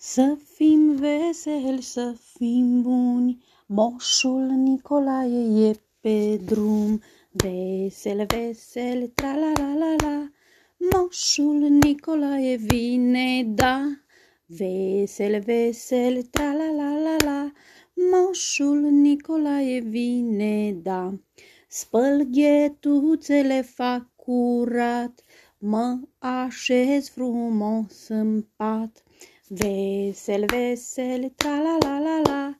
Să fim veseli, să fim buni, Moșul Nicolae e pe drum. Vesel, vesel, tra-la-la-la-la, Moșul Nicolae vine, da. Vesel, vesel, tra-la-la-la-la, Moșul Nicolae vine, da. Spăl ghetuțele, fac curat, Mă așez frumos în pat, Vesel, vesel, tra-la-la-la-la,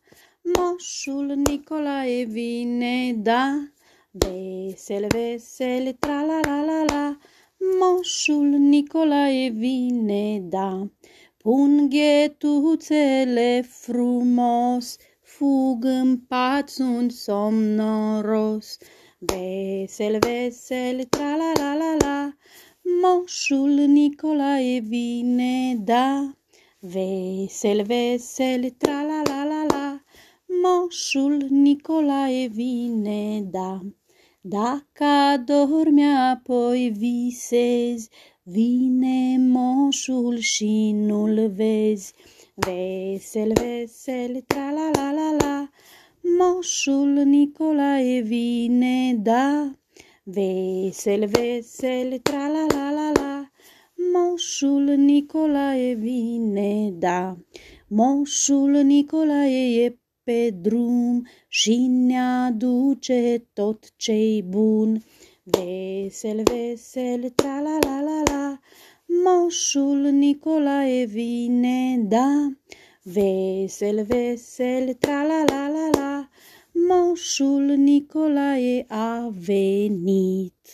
Moșul Nicolae vine, da. Vesel, vesel, tra-la-la-la-la, Moșul Nicolae vine, da. Pun ghetuțele frumos, Fug în pat, sunt somnoros. Vesel, vesel, tra-la-la-la-la, Moșul Nicolae vine, da. Vesel, vesel, tra-la-la-la-la, Moșul Nicolae vine, da. Dacă adormi apoi visezi, Vine moșul și nu-l vezi. Vesel, vesel, tra-la-la-la-la, Moșul Nicolae vine, da. Vesel, vesel, tra-la-la-la-la, Moșul Nicolae vine, da. Moșul Nicolae e pe drum și ne aduce tot ce-i bun. Vesel, vesel, tra-la-la-la-la, Moșul Nicolae vine, da. Vesel, vesel, tra-la-la-la-la, Moșul Nicolae a venit.